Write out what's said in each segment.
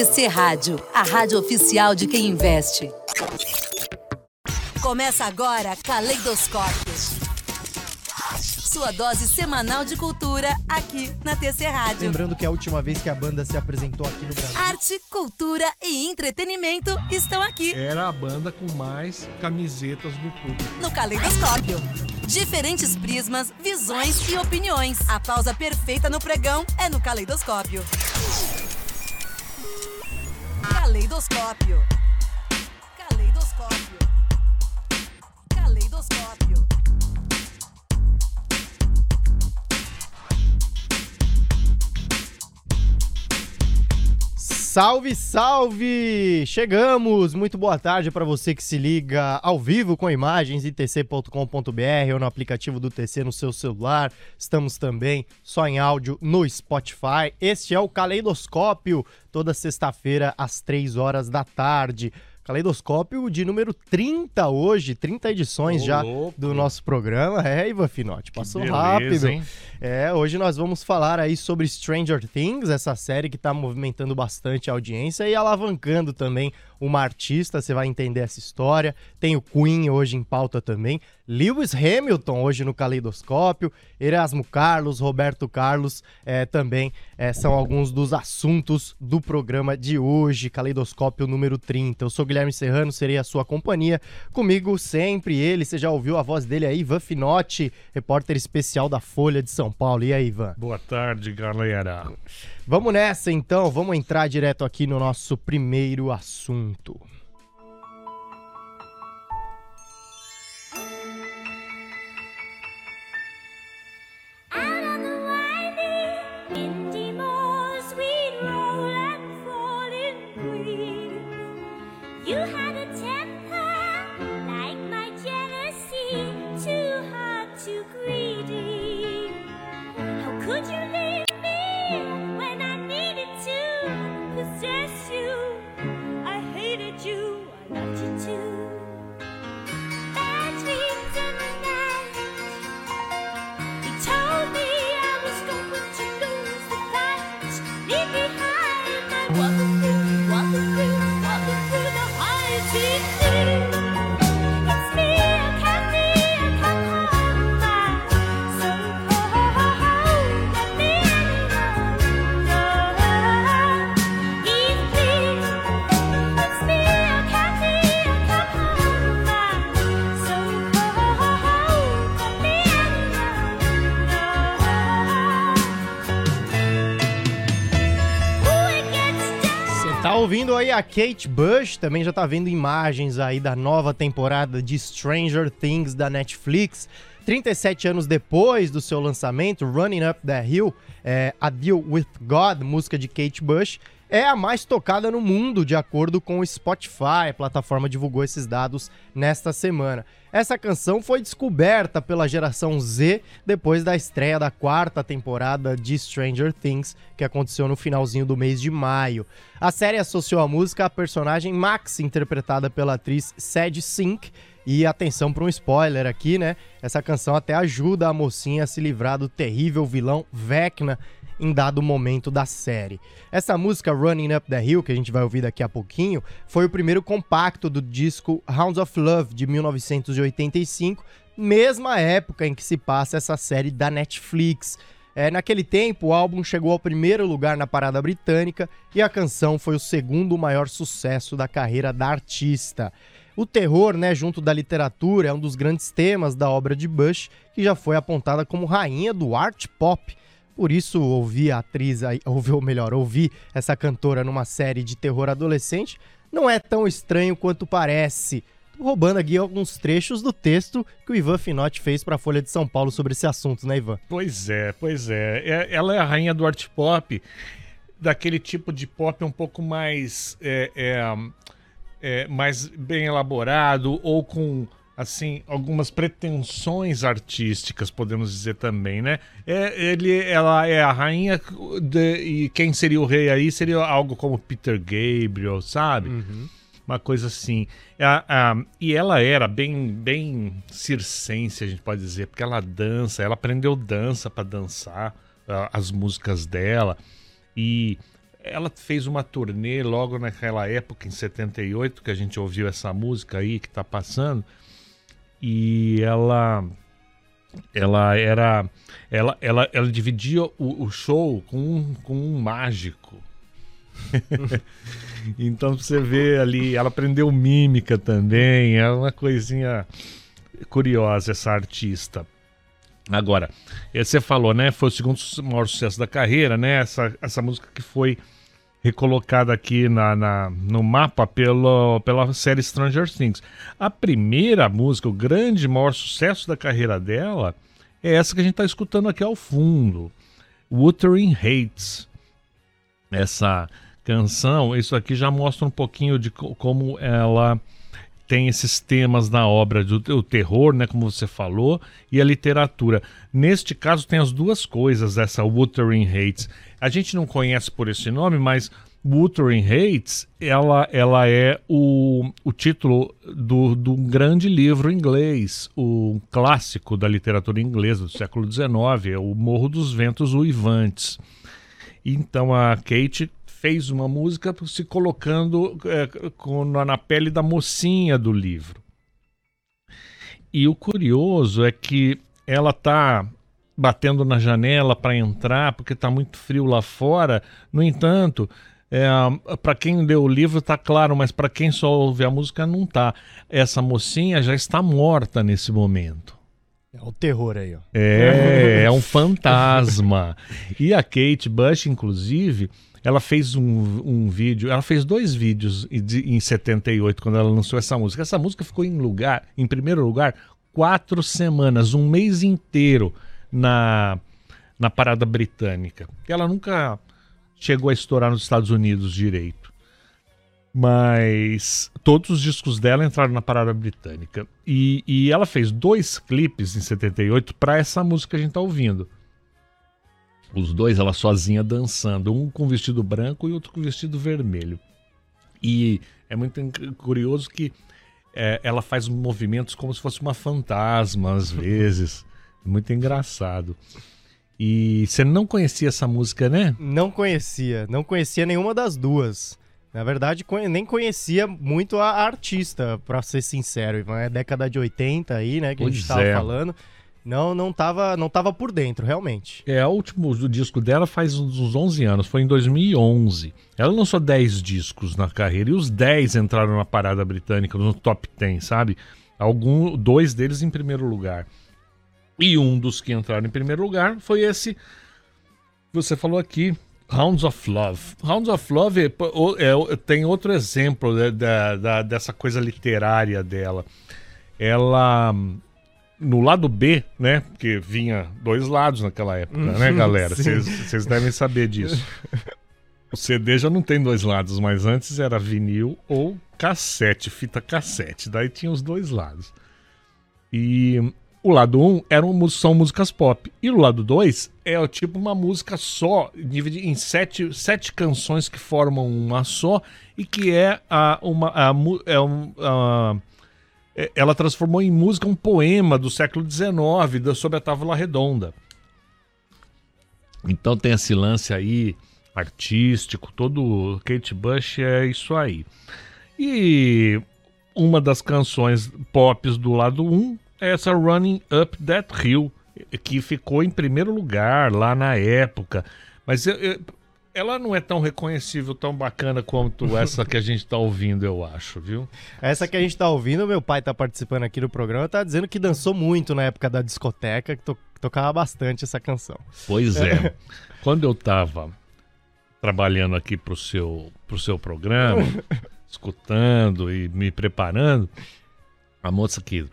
TC Rádio, a rádio oficial de quem investe. Começa agora Caleidoscópio. Sua dose semanal de cultura aqui na TC Rádio. Lembrando que a última vez que a banda se apresentou aqui no Brasil. Arte, cultura e entretenimento estão aqui Era a banda com mais camisetas no público. no Caleidoscópio. Diferentes prismas, visões e opiniões. A pausa perfeita no pregão é no. Caleidoscópio. Caleidoscópio. Caleidoscópio. Salve, salve! Chegamos! Muito boa tarde para você que se liga ao vivo com imagens em tc.com.br ou no aplicativo do TC no seu celular. Estamos também só em áudio no Spotify. Este é o Caleidoscópio, toda sexta-feira às 3 horas da tarde. Caleidoscópio de número 30 hoje, 30 edições Ô, já louco. do nosso programa. É, Ivan Finotti, passou beleza, rápido. hein? É, hoje nós vamos falar aí sobre Stranger Things, essa série que tá movimentando bastante a audiência e alavancando também uma artista, você vai entender essa história. Tem o Queen hoje em pauta também. Lewis Hamilton hoje no Caleidoscópio. Erasmo Carlos, Roberto Carlos é, também é, são alguns dos assuntos do programa de hoje, Caleidoscópio número 30. Eu sou Guilherme Serrano, serei a sua companhia. Comigo sempre ele, você já ouviu a voz dele aí, Ivan Finotti, repórter especial da Folha de São Paulo. E aí, Ivan? Boa tarde, galera. Vamos nessa então, vamos entrar direto aqui no nosso primeiro assunto. A Kate Bush, também já tá vendo imagens aí da nova temporada de Stranger Things da Netflix. 37 anos depois do seu lançamento, Running Up the Hill, é, A Deal with God, música de Kate Bush, é a mais tocada no mundo, de acordo com o Spotify. A plataforma divulgou esses dados nesta semana. Essa canção foi descoberta pela geração Z depois da estreia da quarta temporada de Stranger Things, que aconteceu no finalzinho do mês de maio. A série associou a música à personagem Max, interpretada pela atriz Sadie Sink. E atenção para um spoiler aqui, né? Essa canção até ajuda a mocinha a se livrar do terrível vilão Vecna em dado momento da série. Essa música Running Up the Hill, que a gente vai ouvir daqui a pouquinho, foi o primeiro compacto do disco Hounds of Love de 1985, mesma época em que se passa essa série da Netflix. É, naquele tempo, o álbum chegou ao primeiro lugar na parada britânica e a canção foi o segundo maior sucesso da carreira da artista. O terror, né, junto da literatura, é um dos grandes temas da obra de Bush, que já foi apontada como rainha do art pop. Por isso, ouvir a atriz, ouvir, ou melhor, ouvir essa cantora numa série de terror adolescente não é tão estranho quanto parece. Tô roubando aqui alguns trechos do texto que o Ivan Finotti fez para a Folha de São Paulo sobre esse assunto, né, Ivan? Pois é, pois é. É- Ela é a rainha do art pop, daquele tipo de pop um pouco mais, é, é, é, mais bem elaborado ou com assim algumas pretensões artísticas, podemos dizer também, né? É, ele, ela é a rainha de- e quem seria o rei aí seria algo como Peter Gabriel, sabe? Uma coisa assim. A- a- e ela era bem, bem circense, a gente pode dizer, porque ela dança, ela aprendeu dança para dançar as músicas dela. E ela fez uma turnê logo naquela época, em 78, que a gente ouviu essa música aí que tá passando. E ela ela era ela ela, ela dividia o, o show com um, com um mágico. Então você vê ali ela aprendeu mímica também é uma coisinha curiosa essa artista. Agora eh, você falou né foi o segundo maior sucesso da carreira né essa, essa música que foi recolocada aqui na, na- no mapa pelo, pela série Stranger Things. A primeira música, o grande maior sucesso da carreira dela, é essa que a gente está escutando aqui ao fundo, Wuthering Heights. Essa canção, isso aqui já mostra um pouquinho de co- como ela tem esses temas na obra do o terror, né, como você falou, e a literatura. Neste caso tem as duas coisas essa Wuthering Heights. A gente não conhece por esse nome, mas Wuthering Heights, ela, ela é o, o título do, do grande livro inglês, o clássico da literatura inglesa do século XIX, é o Morro dos Ventos Uivantes. Então a Kate fez uma música se colocando é, com- na pele da mocinha do livro. E o curioso é que ela tá batendo na janela para entrar porque tá muito frio lá fora. No entanto, para quem leu o livro tá claro, mas para quem só ouve a música não tá. Essa mocinha já está morta nesse momento. É o terror aí, ó. É, é um fantasma. E a Kate Bush, inclusive, ela fez um, um vídeo, ela fez dois vídeos de- em 78, quando ela lançou essa música. Essa música ficou em lugar, em primeiro lugar, quatro semanas, um mês inteiro na, na parada britânica. Ela nunca chegou a estourar nos Estados Unidos direito. Mas todos os discos dela entraram na parada britânica. E, e ela fez dois clipes em 78 para essa música que a gente tá ouvindo. Os dois, ela sozinha dançando, um com vestido branco e outro com vestido vermelho. E é muito curioso que é, ela faz movimentos como se fosse uma fantasma, às vezes. Muito engraçado. E você não conhecia essa música, né? Não conhecia, não conhecia nenhuma das duas. Na verdade, nem conhecia muito a artista, pra ser sincero. É década de 80 aí, né, que a Pois gente tava é. falando. Não, não tava, não tava por dentro, realmente. É, o último do disco dela faz uns uns 11 anos, foi em 2011. Ela lançou 10 discos na carreira e os 10 entraram na parada britânica, no top 10, sabe? Algum, dois deles em primeiro lugar. E um dos que entraram em primeiro lugar foi esse você falou aqui, Hounds of Love. Hounds of Love é, é tem outro exemplo né, da, da- dessa coisa literária dela. Ela no lado B, né? Porque vinha dois lados naquela época, né, galera? Sim. Vocês devem saber disso. O CD já não tem dois lados, mas antes era vinil ou cassete, fita cassete. Daí tinha os dois lados. E o lado 1 um eram, são músicas pop. E o lado 2 é o tipo uma música só, dividida em sete, sete canções que formam uma só e que é a, uma. A, é um, a- ela transformou em música um poema do século XIX sobre a Távola Redonda. Então tem esse lance aí artístico, todo Kate Bush é isso aí. E uma das canções pop do lado 1 é essa Running Up That Hill, que ficou em primeiro lugar lá na época. Mas eu- eu- ela não é tão reconhecível, tão bacana quanto essa que a gente tá ouvindo, eu acho, viu? Essa que a gente tá ouvindo, meu pai tá participando aqui do programa, tá dizendo que dançou muito na época da discoteca, que to- tocava bastante essa canção. Pois é. Quando eu tava trabalhando aqui pro seu, pro seu programa, escutando e me preparando, a moça que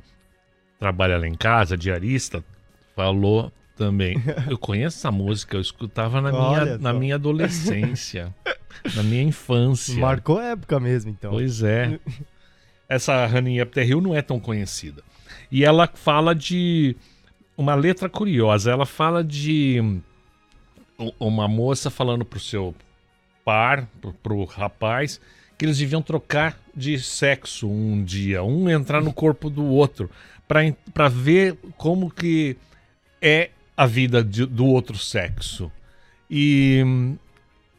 trabalha lá em casa, diarista, falou também. Eu conheço essa música, eu escutava na minha, na minha adolescência, na minha infância. Marcou época mesmo, então. Pois é. Essa Running Up the Hill não é tão conhecida. E ela fala de uma letra curiosa. Ela fala de uma moça falando pro seu par, pro, pro rapaz, que eles deviam trocar de sexo um dia, um entrar no corpo do outro, pra ver como que é a vida de- do outro sexo. E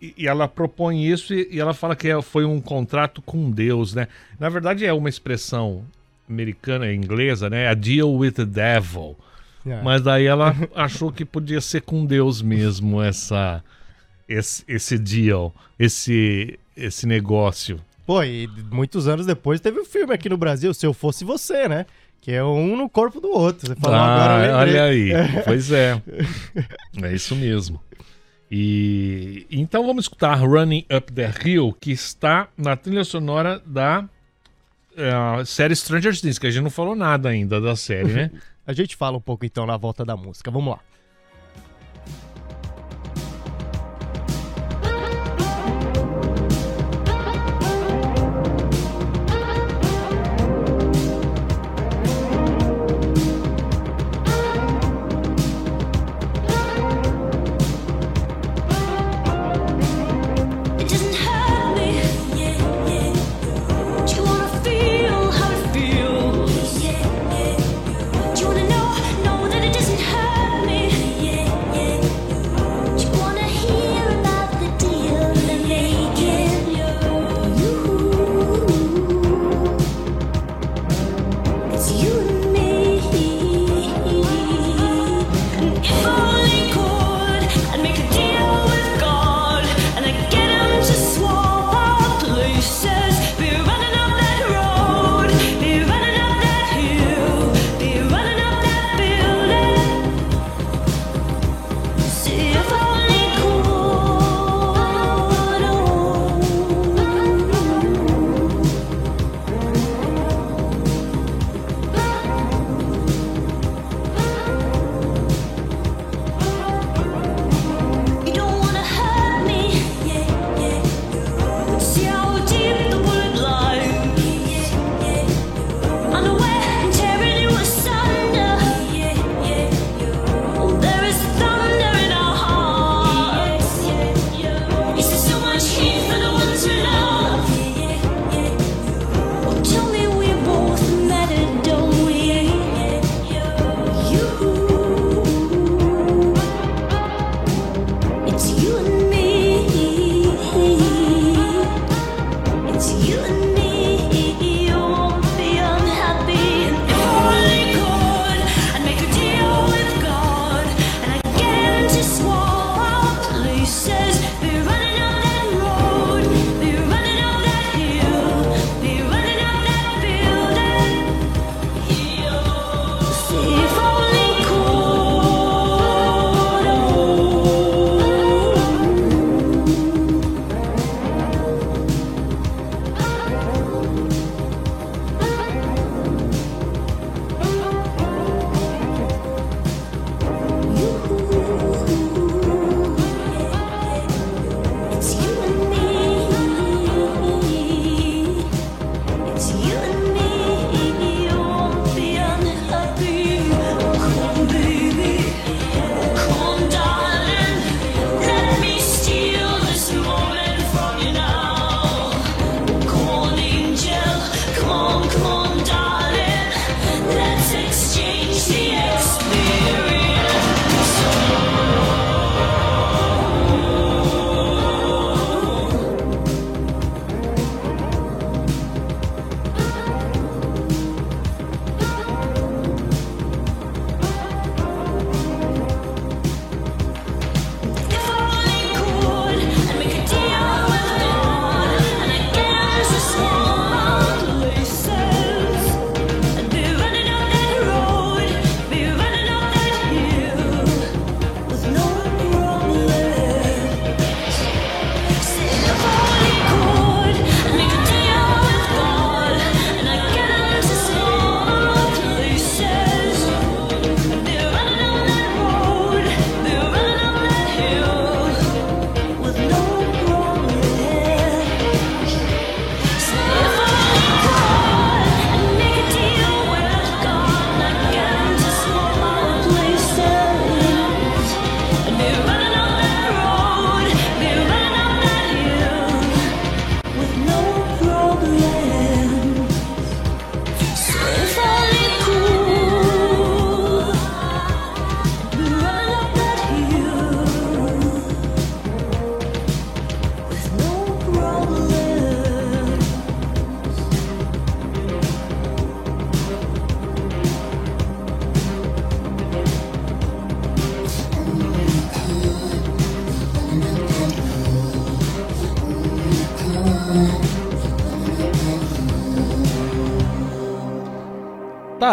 e, ela propõe isso e, e ela fala que é- foi um contrato com Deus, né? Na verdade é uma expressão americana, inglesa, né? A deal with the devil. É. Mas daí ela achou que podia ser com Deus mesmo essa esse, esse deal, esse esse negócio. Pô, e muitos anos depois teve um filme aqui no Brasil, Se Eu Fosse Você, né? Que é um no corpo do outro. Você falou agora, Ah, lembrei. olha aí. Pois é. É isso mesmo. E então vamos escutar Running Up the Hill, que está na trilha sonora da eh, série Stranger Things, que a gente não falou nada ainda da série, né? A gente fala um pouco então na volta da música. Vamos lá.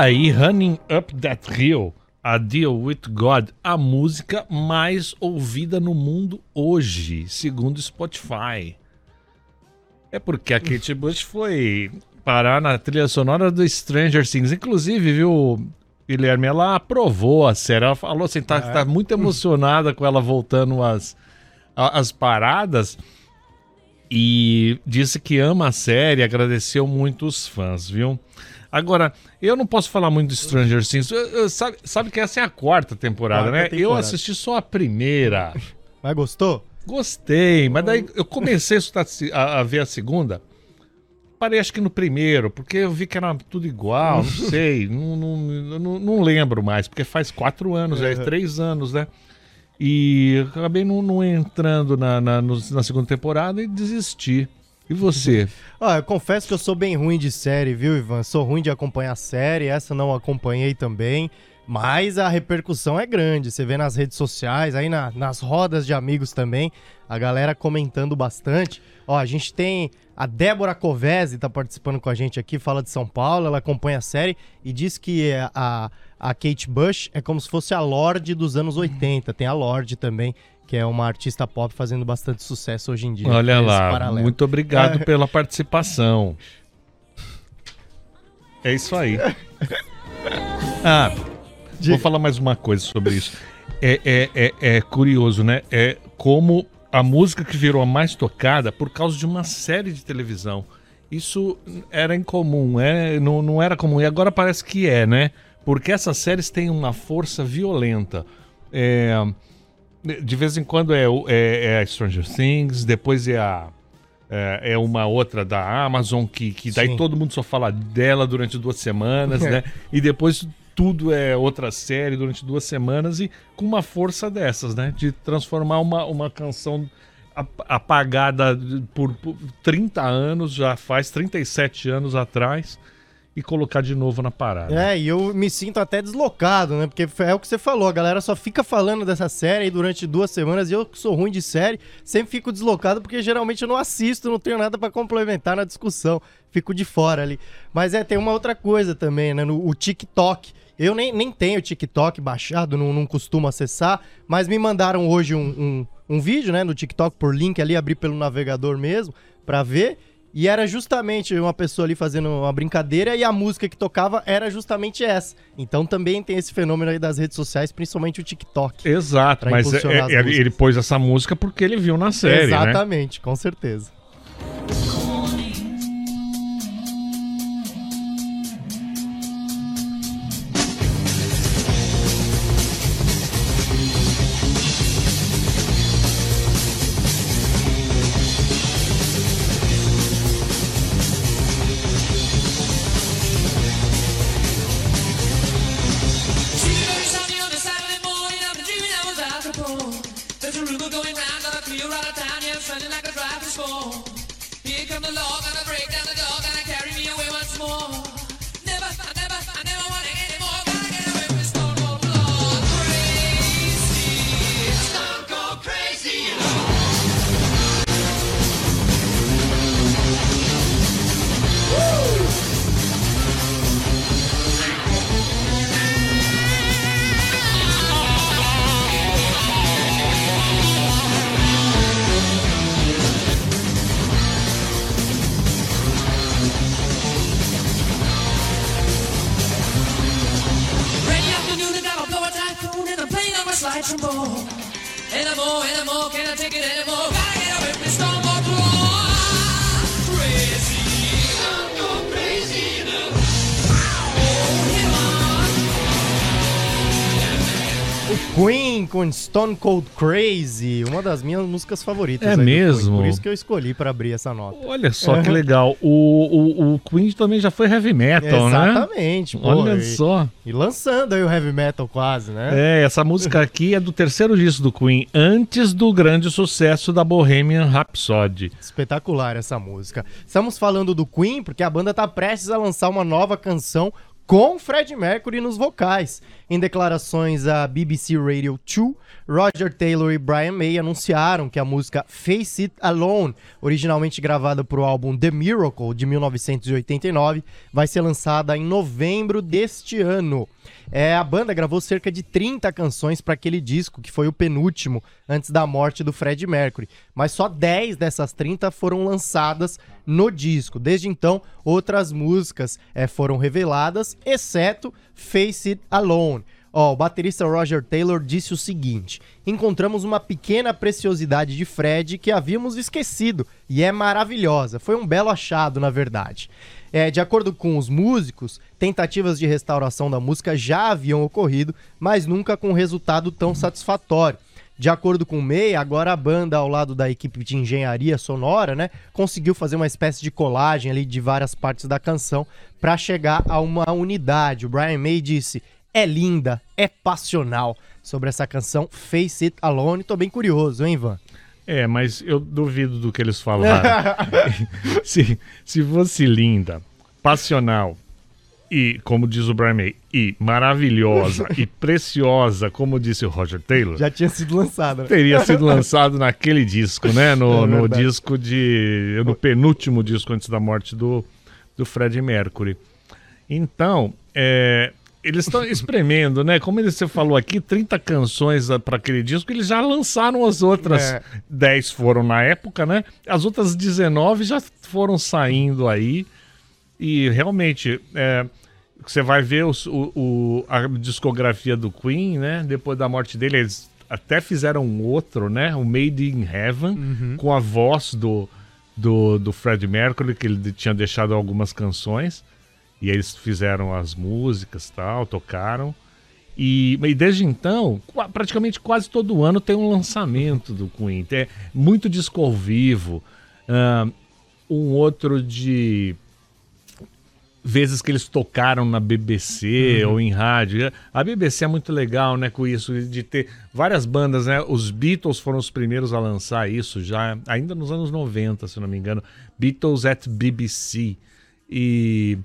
Aí, Running Up That Hill, A Deal With God, a música mais ouvida no mundo hoje, segundo Spotify. É porque a Kate Bush foi parar na trilha sonora do Stranger Things. Inclusive, viu, Guilherme, ela aprovou a série. Ela falou assim, tá, tá muito emocionada com ela voltando às, a- às paradas. E disse que ama a série, agradeceu muito os fãs, viu? Agora, eu não posso falar muito de Stranger Things. Eu- eu- sabe, sabe que essa é a quarta temporada, Quarta né? Eu temporada. assisti só a primeira. Mas gostou? Gostei, mas daí eu comecei a, a- ver a segunda. Parei acho que no primeiro, porque eu vi que era tudo igual, não sei, não, não, não, não lembro mais, porque faz quatro anos, é três anos, né? E acabei não, não entrando na, na, na segunda temporada e desisti. E você? Ó, eu confesso que eu sou bem ruim de série, viu, Ivan? Sou ruim de acompanhar série, essa não acompanhei também. Mas a repercussão é grande. Você vê nas redes sociais, aí na- nas rodas de amigos também, a galera comentando bastante. Ó, a gente tem a Débora Covese tá participando com a gente aqui, fala de São Paulo, ela acompanha a série e diz que é a, a Kate Bush é como se fosse a Lorde dos anos 80. Tem a Lorde também, que é uma artista pop fazendo bastante sucesso hoje em dia. Olha lá, paralelo. muito obrigado É. pela participação. É isso aí. Ah, vou falar mais uma coisa sobre isso. É, é, é, é curioso, né? É como a música que virou a mais tocada por causa de uma série de televisão. Isso era incomum, é, não, não era comum. E agora parece que é, né? Porque essas séries têm uma força violenta. É, de vez em quando é, é, é a Stranger Things, depois é a. É, é uma outra da Amazon que, que daí Sim. todo mundo só fala dela durante duas semanas, né? E depois tudo é outra série durante duas semanas e com uma força dessas, né? De transformar uma, uma canção ap- apagada por, por 30 anos, já faz 37 anos atrás, e colocar de novo na parada. É, e eu me sinto até deslocado, né? Porque é o que você falou, a galera só fica falando dessa série aí durante duas semanas e eu que sou ruim de série, sempre fico deslocado porque geralmente eu não assisto, não tenho nada pra complementar na discussão, fico de fora ali. Mas é, tem uma outra coisa também, né? No, o TikTok. Eu nem, nem tenho TikTok baixado, não, não costumo acessar, mas me mandaram hoje um, um, um vídeo, né, no TikTok por link ali, abri pelo navegador mesmo, pra ver. E era justamente uma pessoa ali fazendo uma brincadeira e a música que tocava era justamente essa. Então também tem esse fenômeno aí das redes sociais, principalmente o TikTok. Exato, mas é- é- ele pôs essa música porque ele viu na série, né? Exatamente, com certeza. Queen com Stone Cold Crazy, uma das minhas músicas favoritas. É mesmo? Por isso que eu escolhi pra abrir essa nota. Olha só que legal. O, o, o Queen também já foi heavy metal, né? Exatamente, pô. Olha e, só. E lançando aí o heavy metal quase, né? É, essa música aqui é do terceiro disco do Queen, antes do grande sucesso da Bohemian Rhapsody. Espetacular essa música. Estamos falando do Queen porque a banda tá prestes a lançar uma nova canção com Fred Mercury nos vocais. Em declarações à BBC Radio 2, Roger Taylor e Brian May anunciaram que a música Face It Alone, originalmente gravada para o álbum The Miracle de 1989, vai ser lançada em novembro deste ano. É, a banda gravou cerca de 30 canções para aquele disco, que foi o penúltimo antes da morte do Fred Mercury, mas só 10 dessas 30 foram lançadas no disco. Desde então, outras músicas é, foram reveladas, exceto Face It Alone. Ó, o baterista Roger Taylor disse o seguinte: Encontramos uma pequena preciosidade de Fred que havíamos esquecido e é maravilhosa. Foi um belo achado, na verdade. É, de acordo com os músicos, tentativas de restauração da música já haviam ocorrido, mas nunca com resultado tão satisfatório. De acordo com o May, agora a banda, ao lado da equipe de engenharia sonora, né, conseguiu fazer uma espécie de colagem ali de várias partes da canção para chegar a uma unidade. O Brian May disse: é linda, é passional sobre essa canção Face It Alone. Tô bem curioso, hein, Ivan? É, mas eu duvido do que eles falaram. se, se fosse linda, passional e, como diz o Brian May, e maravilhosa e preciosa, como disse o Roger Taylor, Já tinha sido lançado. né? teria sido lançado naquele disco, né? No, É no disco de. no penúltimo disco antes da morte do, do Fred Mercury. Então, é, eles estão espremendo, né? Como você falou aqui, 30 canções para aquele disco, eles já lançaram as outras É. 10 foram na época, né? As outras 19 já foram saindo aí. E realmente, é, você vai ver os- o, o- a discografia do Queen, né? Depois da morte dele, eles até fizeram outro, né? O Made in Heaven, com a voz do, do, do Fred Mercury, que ele tinha deixado algumas canções. E eles fizeram as músicas tal, tocaram. E, e desde então, praticamente quase todo ano tem um lançamento do Queen. Tem muito disco ao vivo. ah, um outro de vezes que eles tocaram na BBC ou em rádio. A BBC é muito legal, né, com isso de ter várias bandas, né? Os Beatles foram os primeiros a lançar isso já ainda nos anos 90, se não me engano. Beatles at BBC. E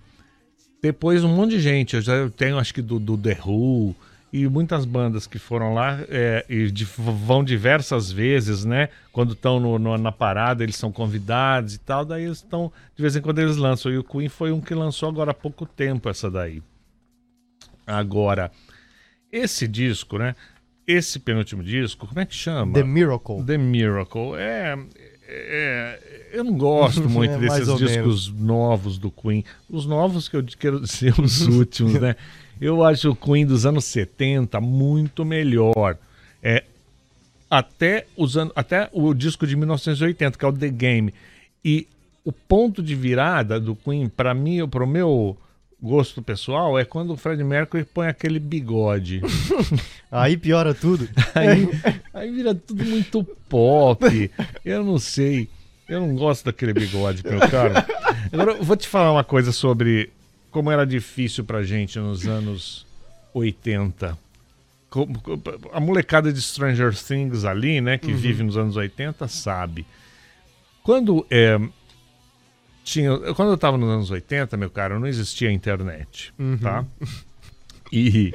depois um monte de gente, eu já tenho acho que do, do The Who e muitas bandas que foram lá é, e de- vão diversas vezes, né? Quando estão na parada, eles são convidados e tal, daí eles estão, de vez em quando eles lançam. E o Queen foi um que lançou agora há pouco tempo essa daí. Agora, esse disco, né? Esse penúltimo disco, como é que chama? The Miracle. The Miracle. É, é- eu não gosto muito É, desses discos novos do Queen. Os novos que eu quero dizer os últimos, né? Eu acho o Queen dos anos 70 muito melhor. É, até, os an- até o disco de 1980, que é o The Game. E o ponto de virada do Queen, para mim, para o meu gosto pessoal, é quando o Fred Mercury põe aquele bigode. Aí piora tudo. Aí, aí vira tudo muito pop. Eu não sei. Eu não gosto daquele bigode, meu caro. Agora, eu vou te falar uma coisa sobre como era difícil pra gente nos anos 80. Como- como- A molecada de Stranger Things ali, né, que vive nos anos 80, sabe. Quando é, tinha, quando eu tava nos anos 80, meu caro, não existia internet, tá? E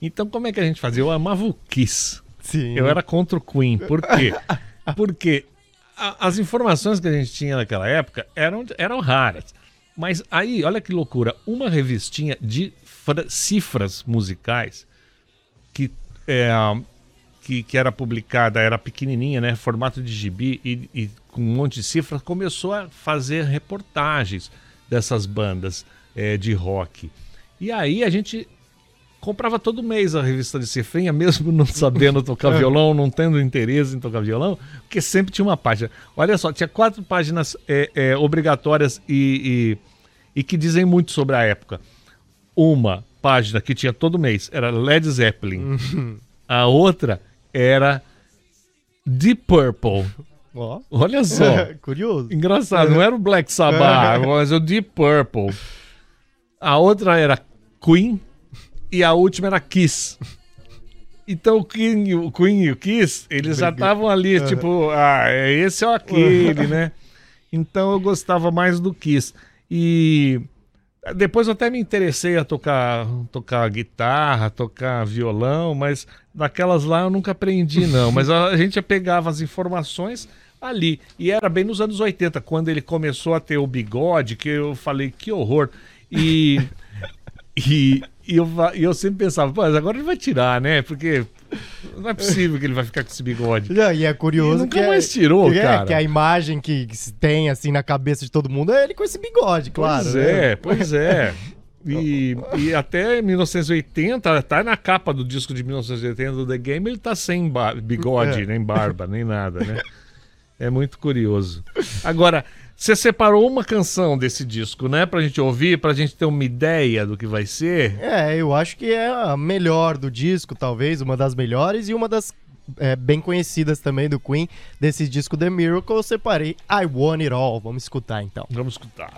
então como é que a gente fazia? Eu amava o Kiss. Sim. Eu era contra o Queen. Por quê? Porque as informações que a gente tinha naquela época eram, eram raras. Mas aí, olha que loucura, uma revistinha de fra- cifras musicais que, é, que, que era publicada, era pequenininha, né? Formato de gibi e, e com um monte de cifras, começou a fazer reportagens dessas bandas é, de rock. E aí a gente comprava todo mês a revista de cifrinha, mesmo não sabendo tocar violão, não tendo interesse em tocar violão, porque sempre tinha uma página. Olha só, tinha quatro páginas é, é, obrigatórias e, e, e que dizem muito sobre a época. Uma página que tinha todo mês era Led Zeppelin. A outra era Deep Purple. Ó. Olha só. Curioso. Engraçado, não era o Black Sabbath, mas o Deep Purple. A outra era Queen e a última era Kiss. Então o Queen, e o Queen e o Kiss, eles já estavam ali, tipo, ah, é esse ou aquele, né? Então eu gostava mais do Kiss. E Depois eu até me interessei a tocar, tocar guitarra, tocar violão, mas daquelas lá eu nunca aprendi, não. Mas a, gente pegava as informações ali. E era bem nos anos 80, quando ele começou a ter o bigode, que eu falei, que horror. E, e, e eu, e eu sempre pensava, mas agora ele vai tirar, né? Porque não é possível que ele vai ficar com esse bigode. Não, E é curioso E nunca que é- mais tirou, é, cara. que a imagem que, tem assim na cabeça de todo mundo é ele com esse bigode, claro. Pois né? é, pois é. E, e até 1980, tá na capa do disco de 1980 do The Game, ele tá sem bigode, É. nem barba, nem nada, né? É muito curioso. Agora, você separou uma canção desse disco, né? Pra gente ouvir, pra gente ter uma ideia do que vai ser. É, eu acho que é a melhor do disco, talvez, uma das melhores e uma das é, bem conhecidas também do Queen, desse disco The Miracle, eu separei I Want It All. Vamos escutar então. Vamos escutar.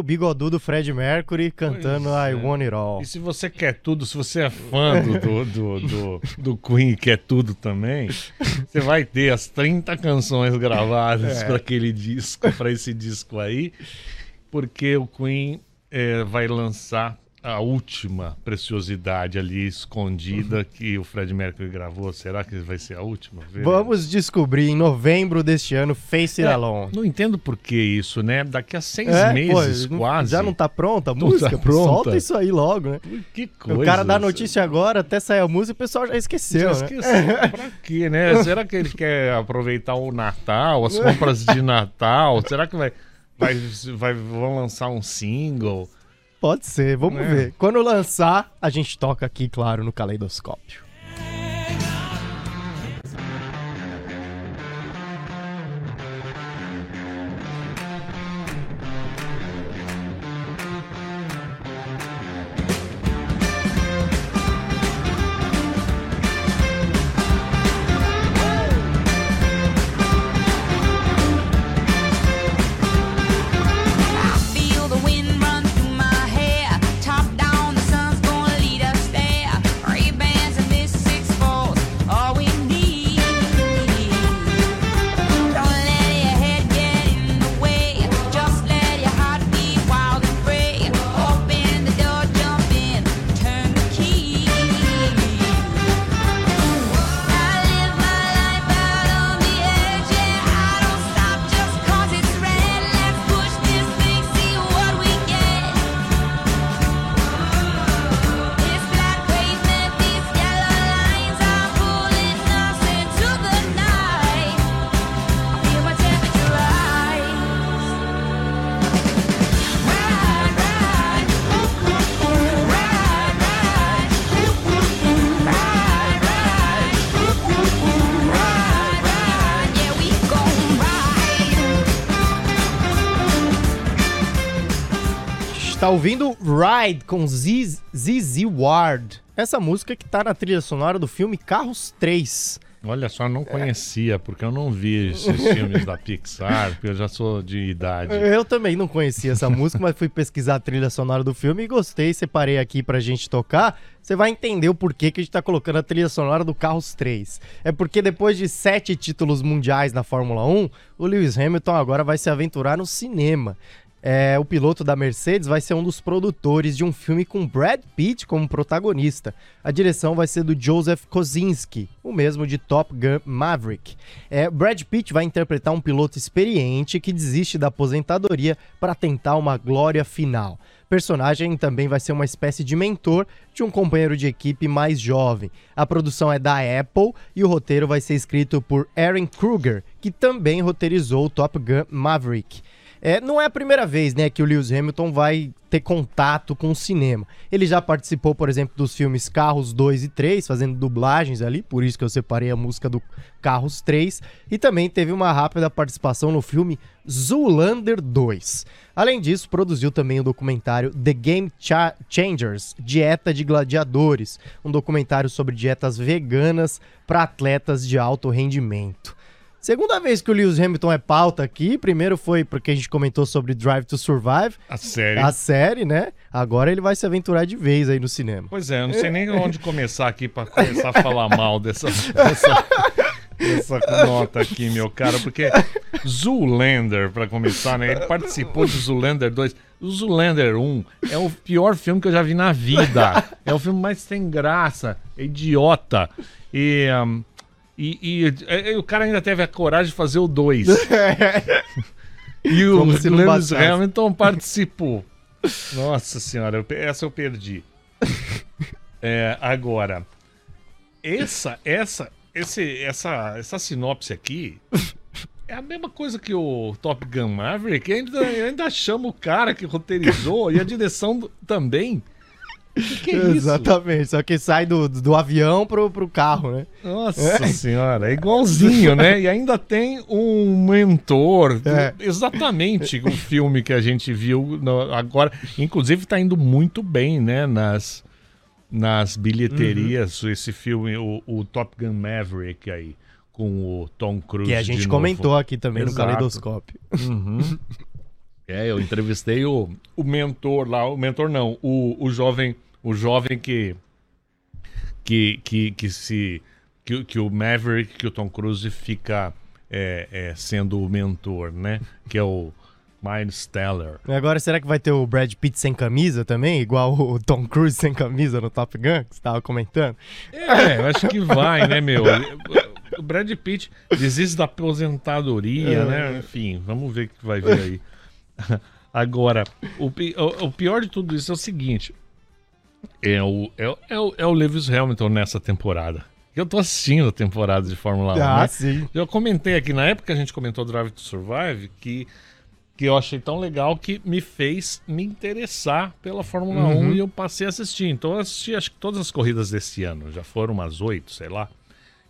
O bigodudo Fred Mercury cantando Pois I é. Want It All. E se você quer tudo, se você é fã do, do, do, do, do Queen e quer tudo também, você vai ter as 30 canções gravadas É. para aquele disco, para esse disco aí, porque o Queen é, vai lançar a última preciosidade ali escondida que o Fred Mercury gravou. Será que vai ser a última? vez? Vamos descobrir em novembro deste ano Face It É, Alone. Não entendo por que isso, né? Daqui a seis É, meses, pô, quase. Já não tá pronta a Não música? tá pronta. Solta isso aí logo, né? Que coisa. o cara dá notícia agora, até sair a música, o pessoal já esqueceu, Já né? esqueci. pra quê, né? Será que ele quer aproveitar o Natal, as compras de Natal? Será que vai, vai, vai vão lançar um single? Pode ser, vamos É. ver. Quando lançar, a gente toca aqui, claro, no Caleidoscópio. Está ouvindo Ride com Ziz- ZZ Ward. Essa música que tá na trilha sonora do filme Carros 3. Olha só, não conhecia, porque eu não vi esses filmes da Pixar, porque eu já sou de idade. Eu também não conhecia essa música, mas fui pesquisar a trilha sonora do filme e gostei, separei aqui pra gente tocar. Você vai entender o porquê que a gente tá colocando a trilha sonora do Carros 3. É porque depois de sete títulos mundiais na Fórmula 1, o Lewis Hamilton agora vai se aventurar no cinema. É, o piloto da Mercedes vai ser um dos produtores de um filme com Brad Pitt como protagonista. A direção vai ser do Joseph Kosinski, o mesmo de Top Gun Maverick. É, Brad Pitt vai interpretar um piloto experiente que desiste da aposentadoria para tentar uma glória final. O personagem também vai ser uma espécie de mentor de um companheiro de equipe mais jovem. A produção é da Apple e o roteiro vai ser escrito por Aaron Kruger, que também roteirizou o Top Gun Maverick. É, não é a primeira vez né, que o Lewis Hamilton vai ter contato com o cinema. Ele já participou, por exemplo, dos filmes Carros 2 e 3, fazendo dublagens ali, por isso que eu separei a música do Carros 3, e também teve uma rápida participação no filme Zoolander 2. Além disso, produziu também o documentário The Game Cha- Changers Dieta de Gladiadores, um documentário sobre dietas veganas para atletas de alto rendimento. Segunda vez que o Lewis Hamilton é pauta aqui. Primeiro foi porque a gente comentou sobre Drive to Survive, A série. a série, né? Agora ele vai se aventurar de vez aí no cinema. Pois é, eu não sei nem onde começar aqui pra começar a falar mal dessa, dessa, dessa nota aqui, meu cara, porque Zoolander, pra começar, né? Ele participou de Zoolander 2. O Zoolander 1 é o pior filme que eu já vi na vida. É o filme mais sem graça, é idiota. E, um, e, e- e o cara ainda teve a coragem de fazer o 2. E o Lewis. Hamilton participou. Nossa senhora, eu essa eu perdi. É, agora, essa, essa, esse, essa, essa sinopse aqui é a mesma coisa que o Top Gun Maverick. Ainda, eu ainda chama o cara que roteirizou e a direção também. O que, que é isso? Exatamente, só que sai do, do avião pro, pro carro, né? Nossa senhora, é igualzinho, né? E ainda tem um mentor. É. Exatamente o filme que a gente viu no- agora. Inclusive tá indo muito bem, né? Nas, nas bilheterias, Uhum. esse filme, o, o Top Gun Maverick aí, com o Tom Cruise. Que a gente novo. comentou aqui também no Exato. Caleidoscópio. Uhum. É, eu entrevistei o, o mentor lá, o mentor não, o, o jovem, o jovem que que, que, que se que, que o Maverick, que o Tom Cruise fica é, é, sendo o mentor, né? Que é o Miles Teller. E agora, será que vai ter o Brad Pitt sem camisa também? Igual o Tom Cruise sem camisa no Top Gun, que você tava comentando? É, eu acho que vai, né, meu? O Brad Pitt desiste da aposentadoria, né? Enfim, vamos ver o que vai vir aí. Agora, o, o- o pior de tudo isso é o seguinte: é o, é, é o, é o Lewis Hamilton nessa temporada. Eu tô assistindo a temporada de Fórmula 1. Ah, né? sim. Eu comentei aqui, na época que a gente comentou Drive to Survive, que, que eu achei tão legal que me fez me interessar pela Fórmula Uhum. 1 e eu passei a assistir. Então eu assisti acho que todas as corridas desse ano, já foram umas oito, sei lá.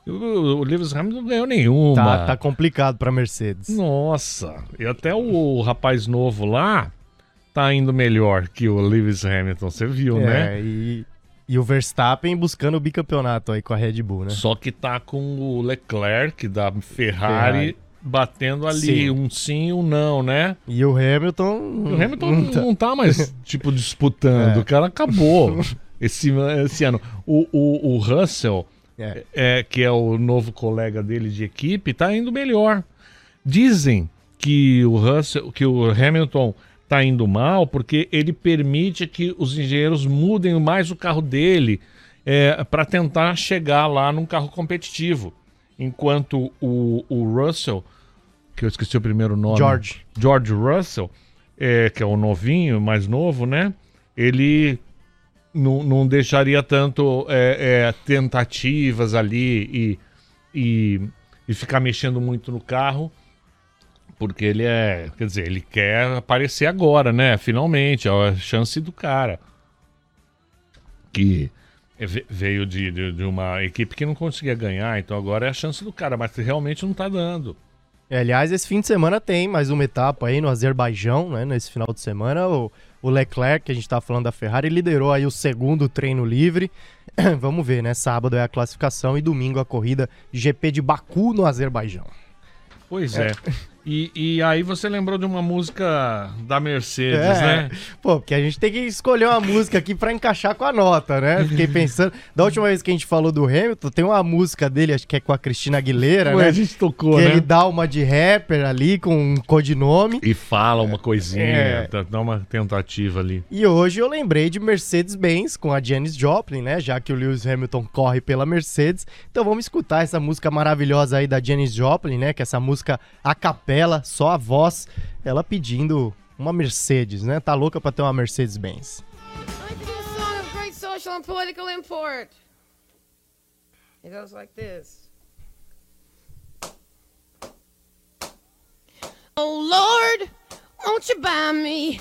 O, o Lewis Hamilton não ganhou nenhuma. Tá, tá complicado pra Mercedes. Nossa, e até o rapaz novo lá tá indo melhor que o Lewis Hamilton, você viu, né? É, e, e o Verstappen buscando o bicampeonato aí com a Red Bull, né? Só que tá com o Leclerc da Ferrari, Ferrari. batendo ali Sim. um sim e um não, né? E o Hamilton. O Hamilton não tá- não tá mais, tipo, disputando. É. O cara acabou esse, esse ano. O, o, o Russell, É. é, que é o novo colega dele de equipe, tá indo melhor. Dizem que o Russell, que o Hamilton tá indo mal porque ele permite que os engenheiros mudem mais o carro dele para tentar chegar lá num carro competitivo. Enquanto o, o Russell, que eu esqueci o primeiro nome. George. George Russell, é, que é o novinho, mais novo, né? Ele não, não deixaria tanto é, é, tentativas ali e, e, e ficar mexendo muito no carro, porque ele é, quer dizer, ele quer aparecer agora, né? Finalmente, é a chance do cara que ve- veio de, de, de uma equipe que não conseguia ganhar, então agora é a chance do cara, mas realmente não tá dando. É, aliás, esse fim de semana tem mais uma etapa aí no Azerbaijão, né? Nesse final de semana, o, o Leclerc, que a gente tá falando da Ferrari, liderou aí o segundo treino livre. Vamos ver, né? Sábado é a classificação e domingo a corrida GP de Baku no Azerbaijão. Pois é. E, e aí você lembrou de uma música da Mercedes, É. né? Pô, porque a gente tem que escolher uma música aqui pra encaixar com a nota, né? Fiquei pensando. Da última vez que a gente falou do Hamilton, tem uma música dele, acho que é com a Cristina Aguilera, Ué, né? a gente tocou, que né? ele dá uma de rapper ali com um codinome. E fala uma coisinha, É. dá- dá uma tentativa ali. E hoje eu lembrei de Mercedes-Benz com a Janis Joplin, né? Já que o Lewis Hamilton corre pela Mercedes. Então vamos escutar essa música maravilhosa aí da Janis Joplin, né? Que é essa música a capela, só a voz, ela pedindo uma Mercedes, né? Tá louca pra ter uma Mercedes-Benz. Oh Lord, won't you buy me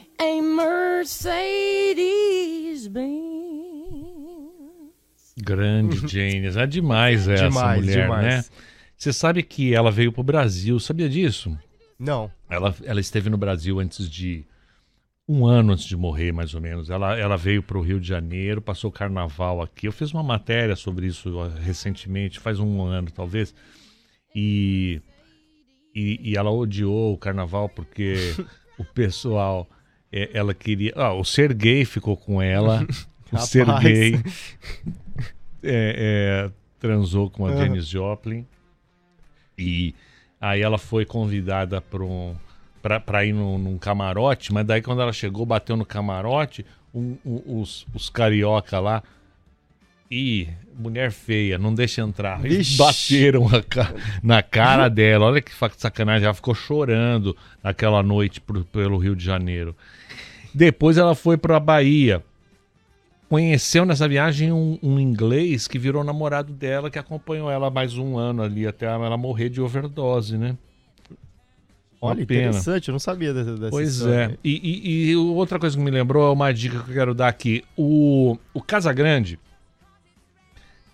a Mercedes Benz? Grande Janis. É demais essa Demais, mulher, demais. né? Você sabe que ela veio pro Brasil, sabia disso? Não. Ela, ela esteve no Brasil antes de, um ano antes de morrer, mais ou menos. Ela, ela veio para o Rio de Janeiro, passou o carnaval aqui. Eu fiz uma matéria sobre isso recentemente, faz um ano talvez. E, e, e ela odiou o carnaval porque o pessoal. É, ela queria. Ah, o ser gay ficou com ela. o ser gay é, é, transou com a Aham. Janis Joplin. E aí ela foi convidada para um, pra, pra ir num, num camarote, mas daí quando ela chegou, bateu no camarote, um- um- os, os carioca lá. Ih, mulher feia, não deixa entrar. E Vixe. bateram a ca- na cara dela. Olha que sacanagem. Ela ficou chorando naquela noite pro- pelo Rio de Janeiro. Depois ela foi para Bahia. Conheceu nessa viagem um, um inglês que virou namorado dela, que acompanhou ela mais um ano ali até ela morrer de overdose, né? Uma Olha, pena. interessante, eu não sabia dessa, dessa Pois história. é. E, e- e outra coisa que me lembrou é uma dica que eu quero dar aqui. O, o Casagrande,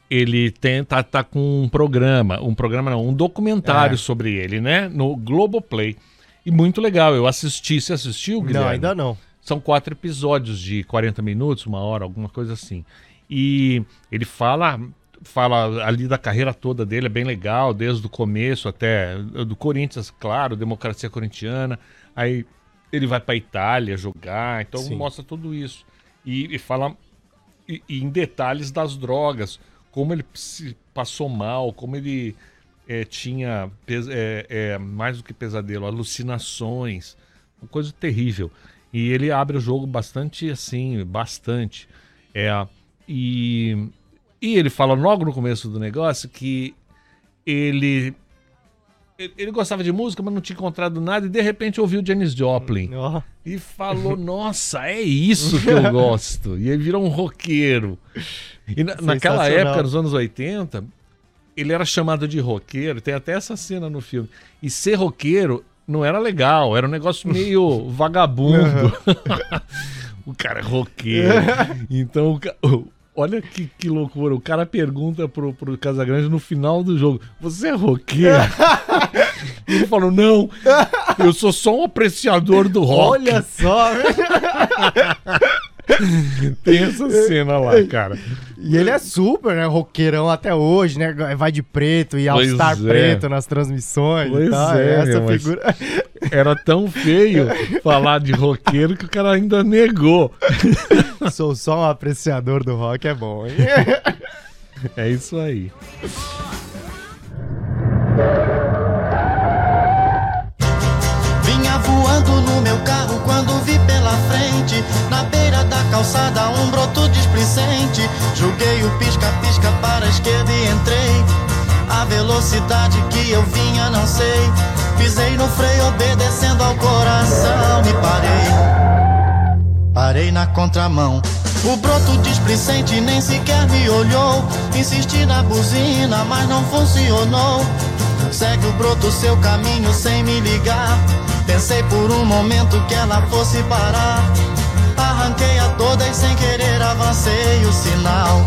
ele tem, tá, tá com um programa, um programa não, um documentário É. sobre ele, né? No Globoplay. E muito legal, eu assisti. Você assistiu, Guilherme? Não, ainda não. São quatro episódios de 40 minutos, uma hora, alguma coisa assim. E ele fala fala ali da carreira toda dele, é bem legal, desde o começo até do Corinthians, claro, democracia corintiana. Aí ele vai para Itália jogar, então Sim. mostra tudo isso. E, e fala e- e em detalhes das drogas, como ele se passou mal, como ele eh, tinha eh, eh, mais do que pesadelo, alucinações, uma coisa terrível. E ele abre o jogo bastante assim, bastante. É, e, e ele fala logo no começo do negócio que ele ele gostava de música, mas não tinha encontrado nada e de repente ouviu Janis Joplin Ó, e falou: Nossa, é isso que eu gosto. E ele virou um roqueiro. E na- naquela época, nos anos 80, ele era chamado de roqueiro. Tem até essa cena no filme. E ser roqueiro não era legal, era um negócio meio vagabundo. o cara é roqueiro. Então, o olha que, que loucura. O cara pergunta pro, pro Casagrande no final do jogo: Você é roqueiro? ele falou: Não, eu sou só um apreciador do rock. olha só, velho. Tem essa cena lá, cara. E ele é super, né? Roqueirão até hoje, né? Vai de preto e All-Star é. preto nas transmissões Pois e tal. é, essa meu, figura. Era tão feio falar de roqueiro que o cara ainda negou. Sou só um apreciador do rock, é bom, hein? É isso aí. meu carro quando vi pela frente Na beira da calçada um broto displicente Joguei o pisca-pisca para a esquerda e entrei A velocidade que eu vinha não sei Pisei no freio obedecendo ao coração e parei Parei na contramão. O broto displicente nem sequer me olhou. Insisti na buzina, mas não funcionou. Segue o broto seu caminho sem me ligar. Pensei por um momento que ela fosse parar. Arranquei a toda e sem querer avancei o sinal.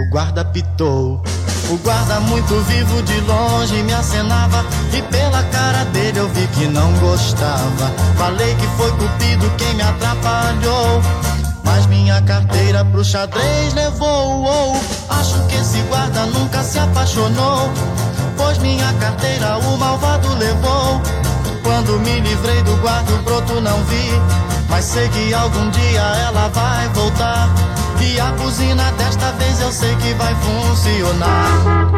O guarda pitou. O guarda muito vivo de longe me acenava E pela cara dele eu vi que não gostava Falei que foi cupido quem me atrapalhou Mas minha carteira pro xadrez levou Acho que esse guarda nunca se apaixonou Pois minha carteira o malvado levou. Quando me livrei do guarda o broto não vi. Mas sei que algum dia ela vai voltar. E a buzina desta vez eu sei que vai funcionar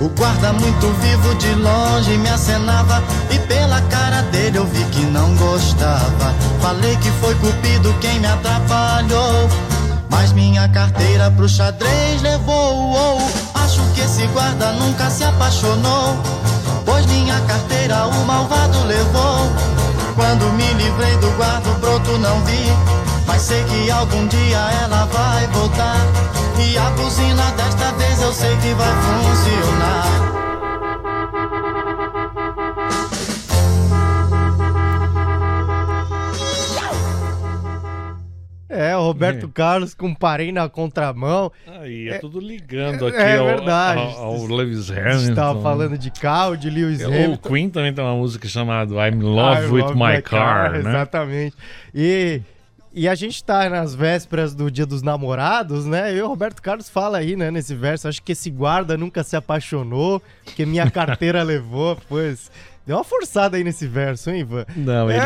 O guarda muito vivo de longe me acenava E pela cara dele eu vi que não gostava. Falei que foi cupido quem me atrapalhou Mas minha carteira pro xadrez levou Acho que esse guarda nunca se apaixonou Pois minha carteira o malvado levou. Quando me livrei do guarda o broto não vi Mas sei que algum dia ela vai voltar. E a buzina desta vez eu sei que vai funcionar. É, o Roberto É. Carlos com Parei na Contramão. Aí, é, tudo ligando aqui é ao, verdade. ao, ao Lewis A Hamilton. gente tava falando de carro, de Lewis É, O Hamilton. Queen também tem uma música chamada I'm in Love I with love My, car, né? Exatamente. E, e a gente tá nas vésperas do Dia dos Namorados, né? E o Roberto Carlos fala aí, né, nesse verso, acho que esse guarda nunca se apaixonou, porque minha carteira levou, pois... Deu uma forçada aí nesse verso, hein, Ivan? Não, ele,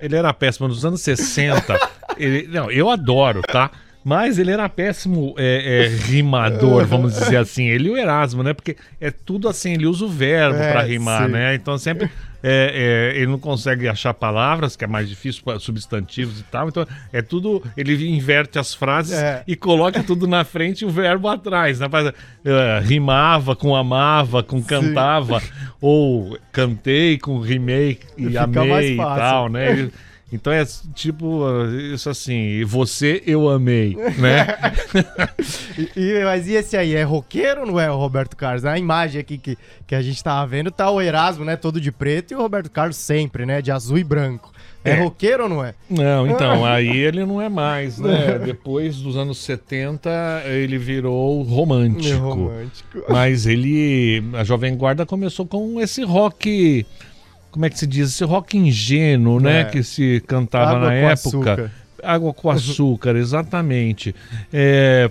ele era péssimo. Nos anos 60, ele, não, eu adoro, tá? Mas ele era péssimo é, é, rimador, vamos dizer assim. Ele e o Erasmo, né? Porque é tudo assim, ele usa o verbo É, pra rimar, sim. né? Então sempre é, é, ele não consegue achar palavras, que é mais difícil, substantivos e tal. Então é tudo. Ele inverte as frases É. e coloca tudo na frente e o verbo atrás. Né? É, rimava com amava, com cantava, ou cantei com rimei e Fica amei e tal, né? Ele- Então é tipo isso assim, você eu amei, né? E- mas e esse aí, é roqueiro ou não é o Roberto Carlos? Na imagem aqui que, que a gente tava vendo, tá o Erasmo, né, todo de preto, e o Roberto Carlos sempre, né, de azul e branco. É, É. roqueiro ou não é? Não, então, aí ele não é mais, né? Depois dos anos 70, ele virou romântico. Meio romântico. Mas ele. A Jovem Guarda começou com esse rock. Como é que se diz? Esse rock ingênuo, né? É. Que se cantava Água na com época. açúcar. Água com açúcar, exatamente. É,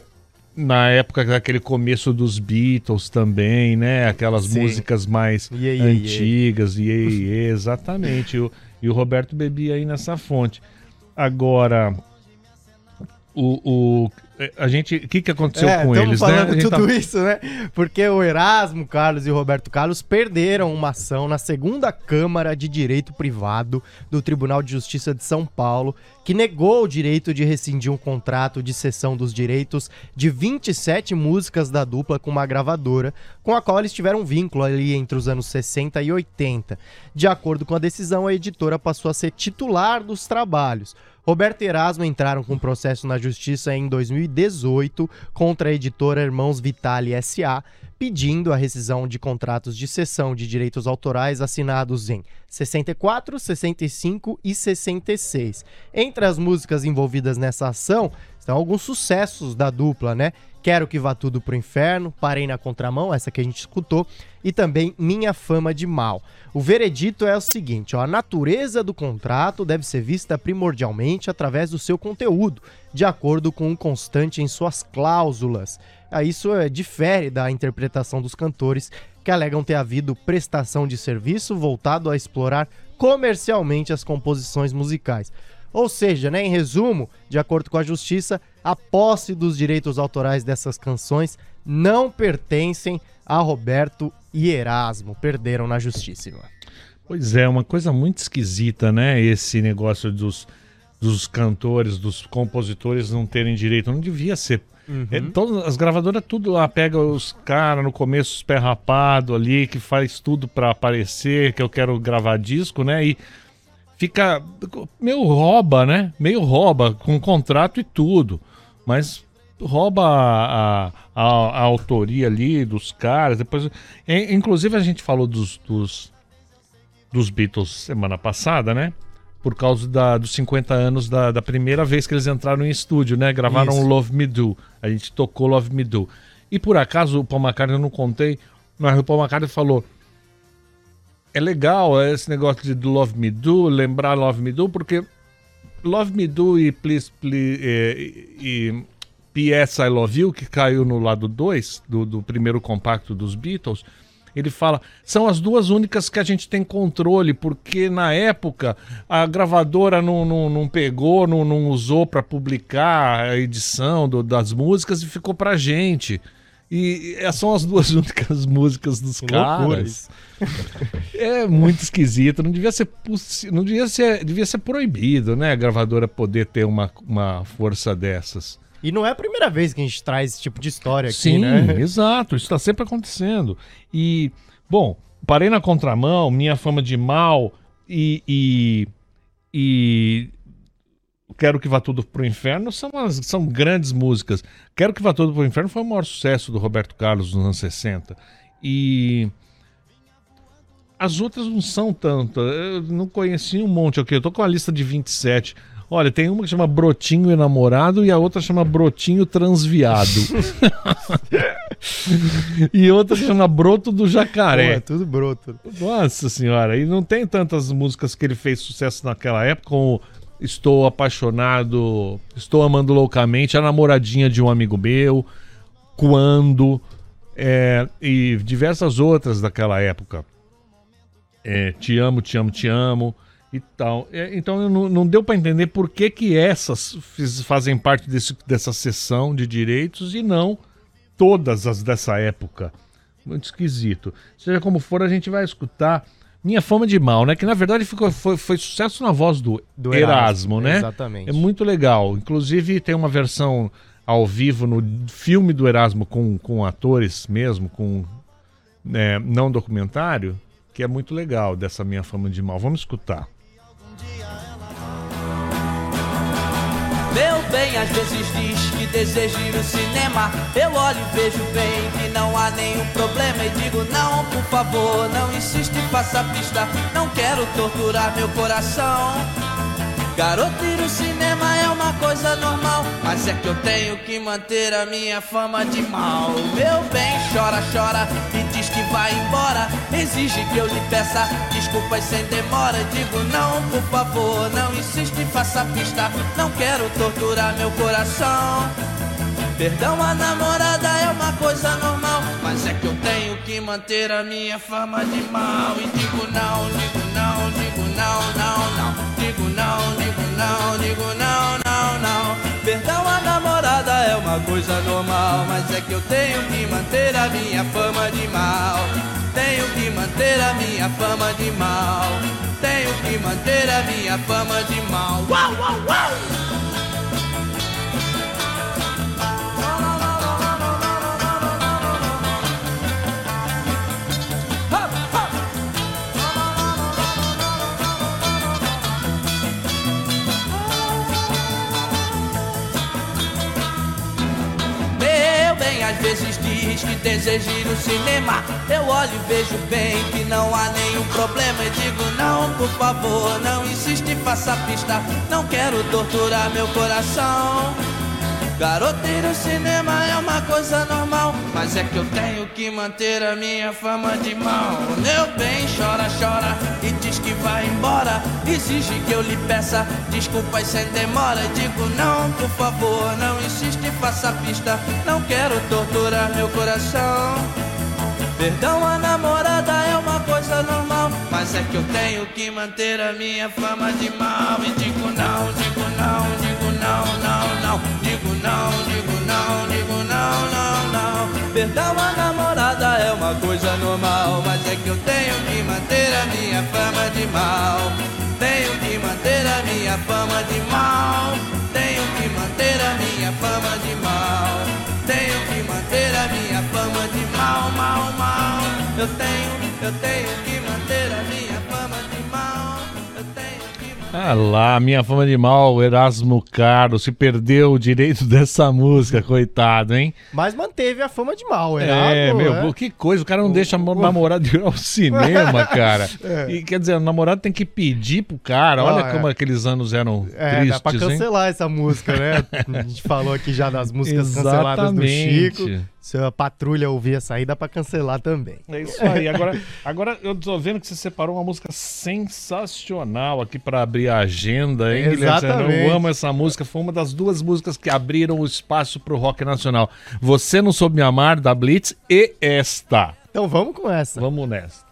na época daquele começo dos Beatles também, né? Aquelas Sim. músicas mais antigas, iê, exatamente. E o, e o Roberto bebia aí nessa fonte. Agora, o, o, a gente, o que, que aconteceu É, com eles, né? falando tudo tá- isso, né? Porque o Erasmo Carlos e o Roberto Carlos perderam uma ação na segunda Câmara de Direito Privado do Tribunal de Justiça de São Paulo, que negou o direito de rescindir um contrato de cessão dos direitos de 27 músicas da dupla com uma gravadora, com a qual eles tiveram um vínculo ali entre os anos 60 e 80. De acordo com a decisão, a editora passou a ser titular dos trabalhos. Roberto e Erasmo entraram com processo na justiça em 2018 contra a editora Irmãos Vitale SA, pedindo a rescisão de contratos de cessão de direitos autorais assinados em 64, 65 e 66. Entre as músicas envolvidas nessa ação estão alguns sucessos da dupla, né? Quero que vá tudo pro inferno, Parei na contramão, essa que a gente escutou, e também Minha Fama de Mal. O veredito é o seguinte, ó, a natureza do contrato deve ser vista primordialmente através do seu conteúdo, de acordo com o constante em suas cláusulas. Ah, Isso é, difere da interpretação dos cantores que alegam ter havido prestação de serviço voltado a explorar comercialmente as composições musicais. Ou seja, né, em resumo, de acordo com a justiça, a posse dos direitos autorais dessas canções não pertencem a Roberto e Erasmo. Perderam na justiça. Ivan. Pois é, uma coisa muito esquisita, né? Esse negócio dos, dos cantores, dos compositores não terem direito. Não devia ser. É, todas as gravadoras tudo lá pega os caras no começo os pé rapado ali que faz tudo pra aparecer que eu quero gravar disco, né? E fica meio rouba, né? Meio rouba com contrato e tudo, mas rouba a, a, a- a autoria ali dos caras. Depois, inclusive a gente falou dos, dos dos Beatles semana passada, né? Por causa da, dos 50 anos da, da primeira vez que eles entraram em estúdio, né? Gravaram Isso. Love Me Do. A gente tocou Love Me Do. E por acaso, o Paul McCartney, eu não contei, mas o Paul McCartney falou: é legal esse negócio de Love Me Do, lembrar Love Me Do, porque Love Me Do e Please, Please e, e PS I Love You, que caiu no lado 2 do, do primeiro compacto dos Beatles, ele fala, são as duas únicas que a gente tem controle, porque na época a gravadora não, não, não pegou, não, não usou para publicar a edição do- das músicas e ficou pra gente. E essas são as duas únicas músicas dos caras. É muito esquisito, não devia ser não devia ser, devia ser proibido, né, a gravadora poder ter uma, uma força dessas. E não é a primeira vez que a gente traz esse tipo de história aqui, Sim, né? exato, isso está sempre acontecendo. E, bom, parei na contramão, minha fama de mal e, e, e Quero que vá tudo pro inferno são, umas- são grandes músicas. Quero que vá tudo pro inferno foi o maior sucesso do Roberto Carlos nos anos 60. E as outras não são tanto. Eu não conheci um monte aqui. Eu tô com a lista de 27. Olha, tem uma que chama Brotinho e Namorado e a outra chama Brotinho Transviado. e outra chama Broto do Pô, Jacaré. é tudo broto. Nossa senhora, e não tem tantas músicas que ele fez sucesso naquela época como Estou Apaixonado, Estou Amando Loucamente, A Namoradinha de um Amigo Meu, Quando, é, e diversas outras daquela época. É, te amo, te amo, te amo e tal. É, então não, não deu para entender por que, que essas fiz- fazem parte desse, dessa sessão de direitos e não todas as dessa época. Muito esquisito. Seja como for, a gente vai escutar Minha Fama de Mal, né? Que na verdade ficou, foi, foi sucesso na voz do, Do Erasmo, Erasmo, né? exatamente. É muito legal. Inclusive tem uma versão ao vivo no filme do Erasmo com, com atores mesmo, com né, não documentário, que é muito legal dessa Minha Fama de Mal. Vamos escutar. Meu bem, às vezes diz que deseja ir no cinema. Eu olho e vejo bem que não há nenhum problema. E digo, não, por favor, não insiste, faça pista. Não quero torturar meu coração. Garoto, ir no cinema é uma coisa normal. Mas é que eu tenho que manter a minha fama de mal. Meu bem, chora, chora e diz que vai embora. Exige que eu lhe peça desculpas sem demora. Digo, não, por favor, não insiste, faça pista. Não quero torturar meu coração. Perdão a namorada é uma coisa normal, mas é que eu tenho que manter a minha fama de mal. E digo não, digo não, digo não, não, não. Não, digo não, não, não. Perdão a namorada é uma coisa normal, mas é que eu tenho que manter a minha fama de mal. Tenho que manter a minha fama de mal. Tenho que manter a minha fama de mal. Uau, uau, uau! Que deseja ir no cinema. Eu olho e vejo bem que não há nenhum problema. E digo, não, por favor, não insiste, faça pista. Não quero torturar meu coração. Garoto, ir no cinema é uma coisa normal. Mas é que eu tenho que manter a minha fama de mal. Meu bem, chora, chora e diz que vai embora. Exige que eu lhe peça desculpas sem demora. Digo, não, por favor, não insiste, faça pista. Não quero torturar meu coração. Perdão a namorada é uma coisa normal, mas é que eu tenho que manter a minha fama de mal. E digo não, digo não, não, não. Digo não, digo não, digo não, não, não. Perdão a namorada é uma coisa normal, mas é que eu tenho que manter a minha fama de mal. Tenho que manter a minha fama de mal. Tenho que manter a minha fama de mal. Tenho que manter a minha fama de mal, mal, mal. Eu tenho, eu tenho que manter a minha Ah lá, Minha Fama de Mal, Erasmo Carlos, se perdeu o direito dessa música, coitado, hein? Mas manteve a fama de mal, É, Erasmo, meu, né? pô, que coisa, o cara não deixa o namorado ir ao cinema, cara. E quer dizer, o namorado tem que pedir pro cara. Olha Ah, é. como aqueles anos eram É, tristes, dá pra hein? cancelar essa música, né? A gente falou aqui já das músicas canceladas do Exatamente. Chico. Se a patrulha ouvir essa aí, dá pra cancelar também. É isso aí. Agora, agora eu tô vendo que você separou uma música sensacional aqui pra abrir a agenda, hein, Guilherme? Exatamente. Eu amo essa música. Foi uma das duas músicas que abriram o espaço pro rock nacional. Você Não Soube Me Amar, da Blitz, e esta. Então vamos com essa. Vamos nessa.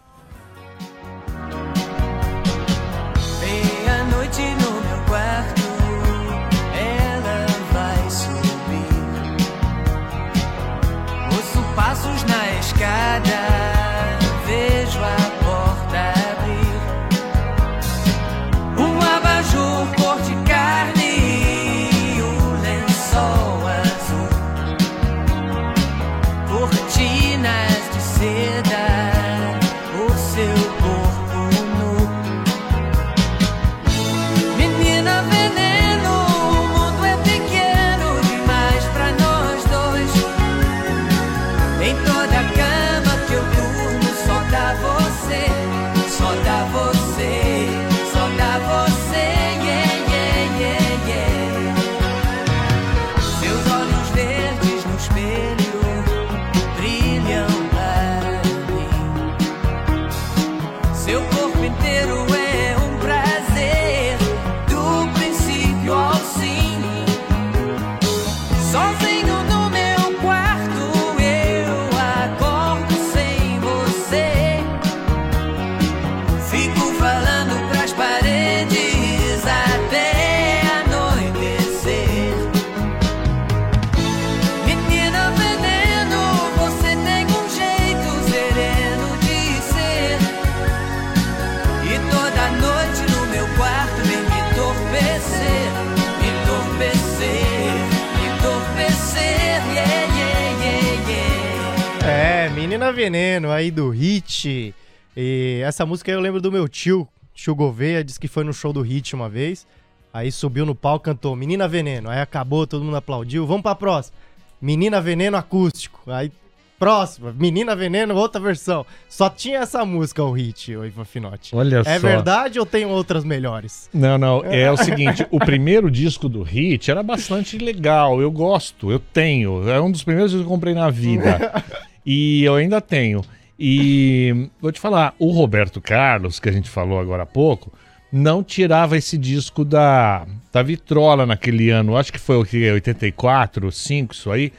Veneno aí do Hit. E essa música aí eu lembro do meu tio, tio Gouveia, disse que foi no show do Hit uma vez. Aí subiu no palco, cantou Menina Veneno. Aí acabou, todo mundo aplaudiu. Vamos pra próxima. Menina Veneno acústico. Aí próxima, Menina Veneno, outra versão. Só tinha essa música, o Hit, o Ivan Finotti. Olha É só. verdade ou tem outras melhores? Não, não. É o seguinte, o primeiro disco do Hit era bastante legal. Eu gosto, eu tenho. É um dos primeiros que eu comprei na vida. E eu ainda tenho. E vou te falar, o Roberto Carlos, que a gente falou agora há pouco, não tirava esse disco da, da vitrola naquele ano. Acho que foi o que? 84, 5, isso aí.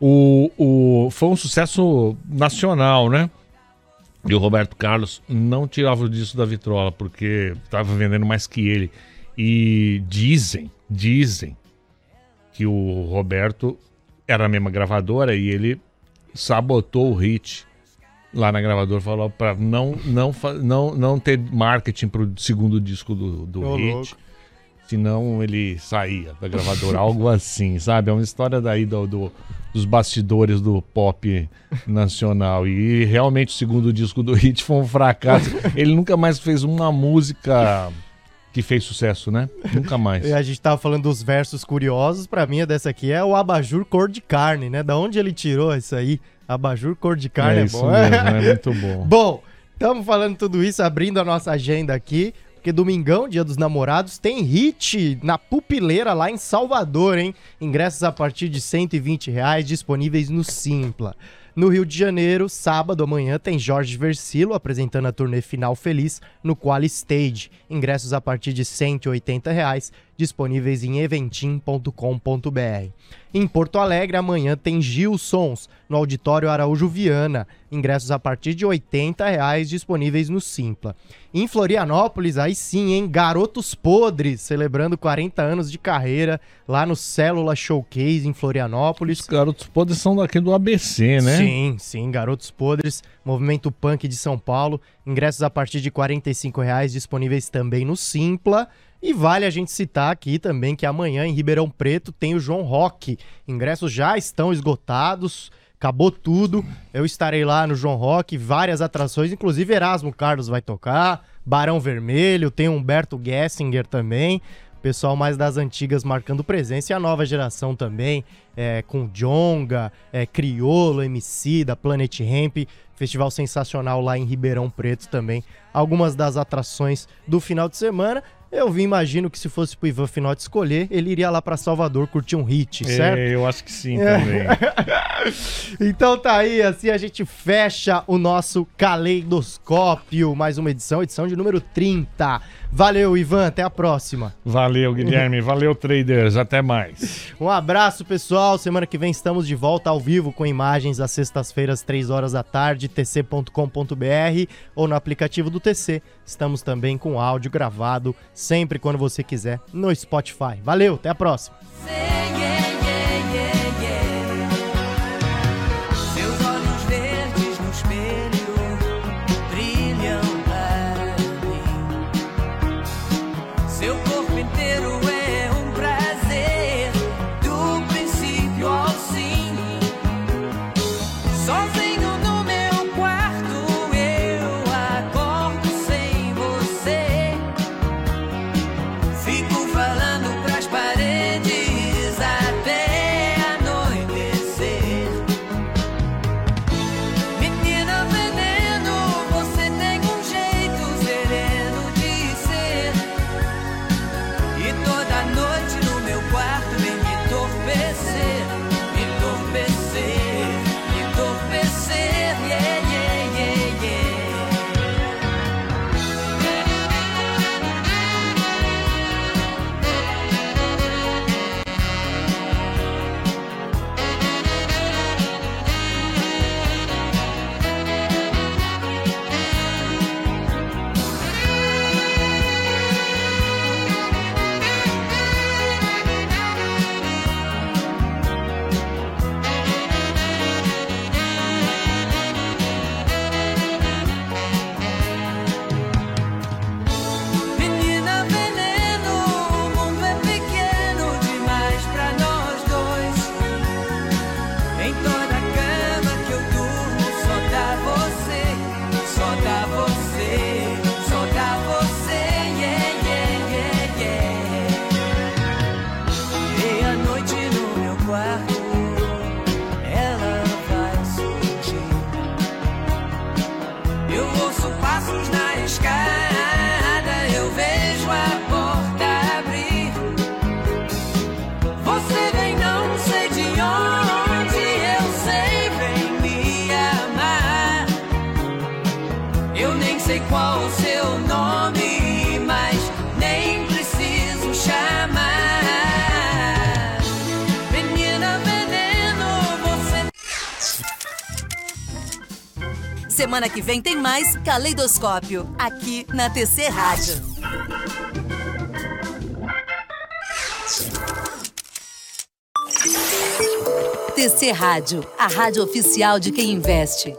O, o, foi um sucesso nacional, né? E o Roberto Carlos não tirava o disco da vitrola porque estava vendendo mais que ele. E dizem, dizem que o Roberto era a mesma gravadora e ele sabotou o hit lá na gravadora, falou para não, não, não, não ter marketing pro segundo disco do, do Ô, hit. louco. Senão ele saía da gravadora, algo assim, sabe? É uma história daí do, do- dos bastidores do pop nacional. E realmente o segundo disco do Hit foi um fracasso. Ele nunca mais fez uma música que fez sucesso, né? Nunca mais. E a gente tava falando dos versos curiosos, pra mim a dessa aqui é o abajur cor de carne, né? Da onde ele tirou isso aí? Abajur cor de carne é, é bom. mesmo, é muito bom. Bom, estamos falando tudo isso, abrindo a nossa agenda aqui, porque domingão, dia dos namorados, tem hit na pupileira lá em Salvador, hein? Ingressos a partir de 120 reais disponíveis no Simpla. No Rio de Janeiro, sábado amanhã, tem Jorge Versilo apresentando a turnê Final Feliz no Quali Stage. Ingressos a partir de 180 reais disponíveis em eventim.com.br. Em Porto Alegre, amanhã tem Gilsons, no Auditório Araújo Viana. Ingressos a partir de 80 reais disponíveis no Simpla. Em Florianópolis, aí sim, hein? Garotos Podres, celebrando 40 anos de carreira lá no Célula Showcase em Florianópolis. Os garotos podres são daqui do ABC, né? Sim, sim, Garotos Podres, Movimento Punk de São Paulo, ingressos a partir de 45 reais disponíveis também no Simpla. E vale a gente citar aqui também que amanhã em Ribeirão Preto tem o João Rock. Ingressos já estão esgotados, acabou tudo. Eu estarei lá no João Rock, várias atrações, inclusive Erasmo Carlos vai tocar, Barão Vermelho, tem Humberto Gessinger também. Pessoal mais das antigas marcando presença e a nova geração também, é, com Jonga, é, Criolo, MC da Planet Ramp, festival sensacional lá em Ribeirão Preto também. Algumas das atrações do final de semana. Eu vi, imagino que se fosse pro Ivan Finotti escolher, ele iria lá pra Salvador curtir um hit, certo? É, eu acho que sim também. Então tá aí, assim a gente fecha o nosso caleidoscópio. Mais uma edição, edição de número 30. Valeu, Ivan, até a próxima. Valeu, Guilherme. Valeu, traders. Até mais. Um abraço, pessoal. Semana que vem estamos de volta ao vivo com imagens às sextas-feiras, 3 horas da tarde, tc.com.br ou no aplicativo do TC. Estamos também com áudio gravado sempre quando você quiser no Spotify. Valeu, até a próxima. Mais Caleidoscópio, aqui na TC Rádio. TC Rádio, a rádio oficial de quem investe.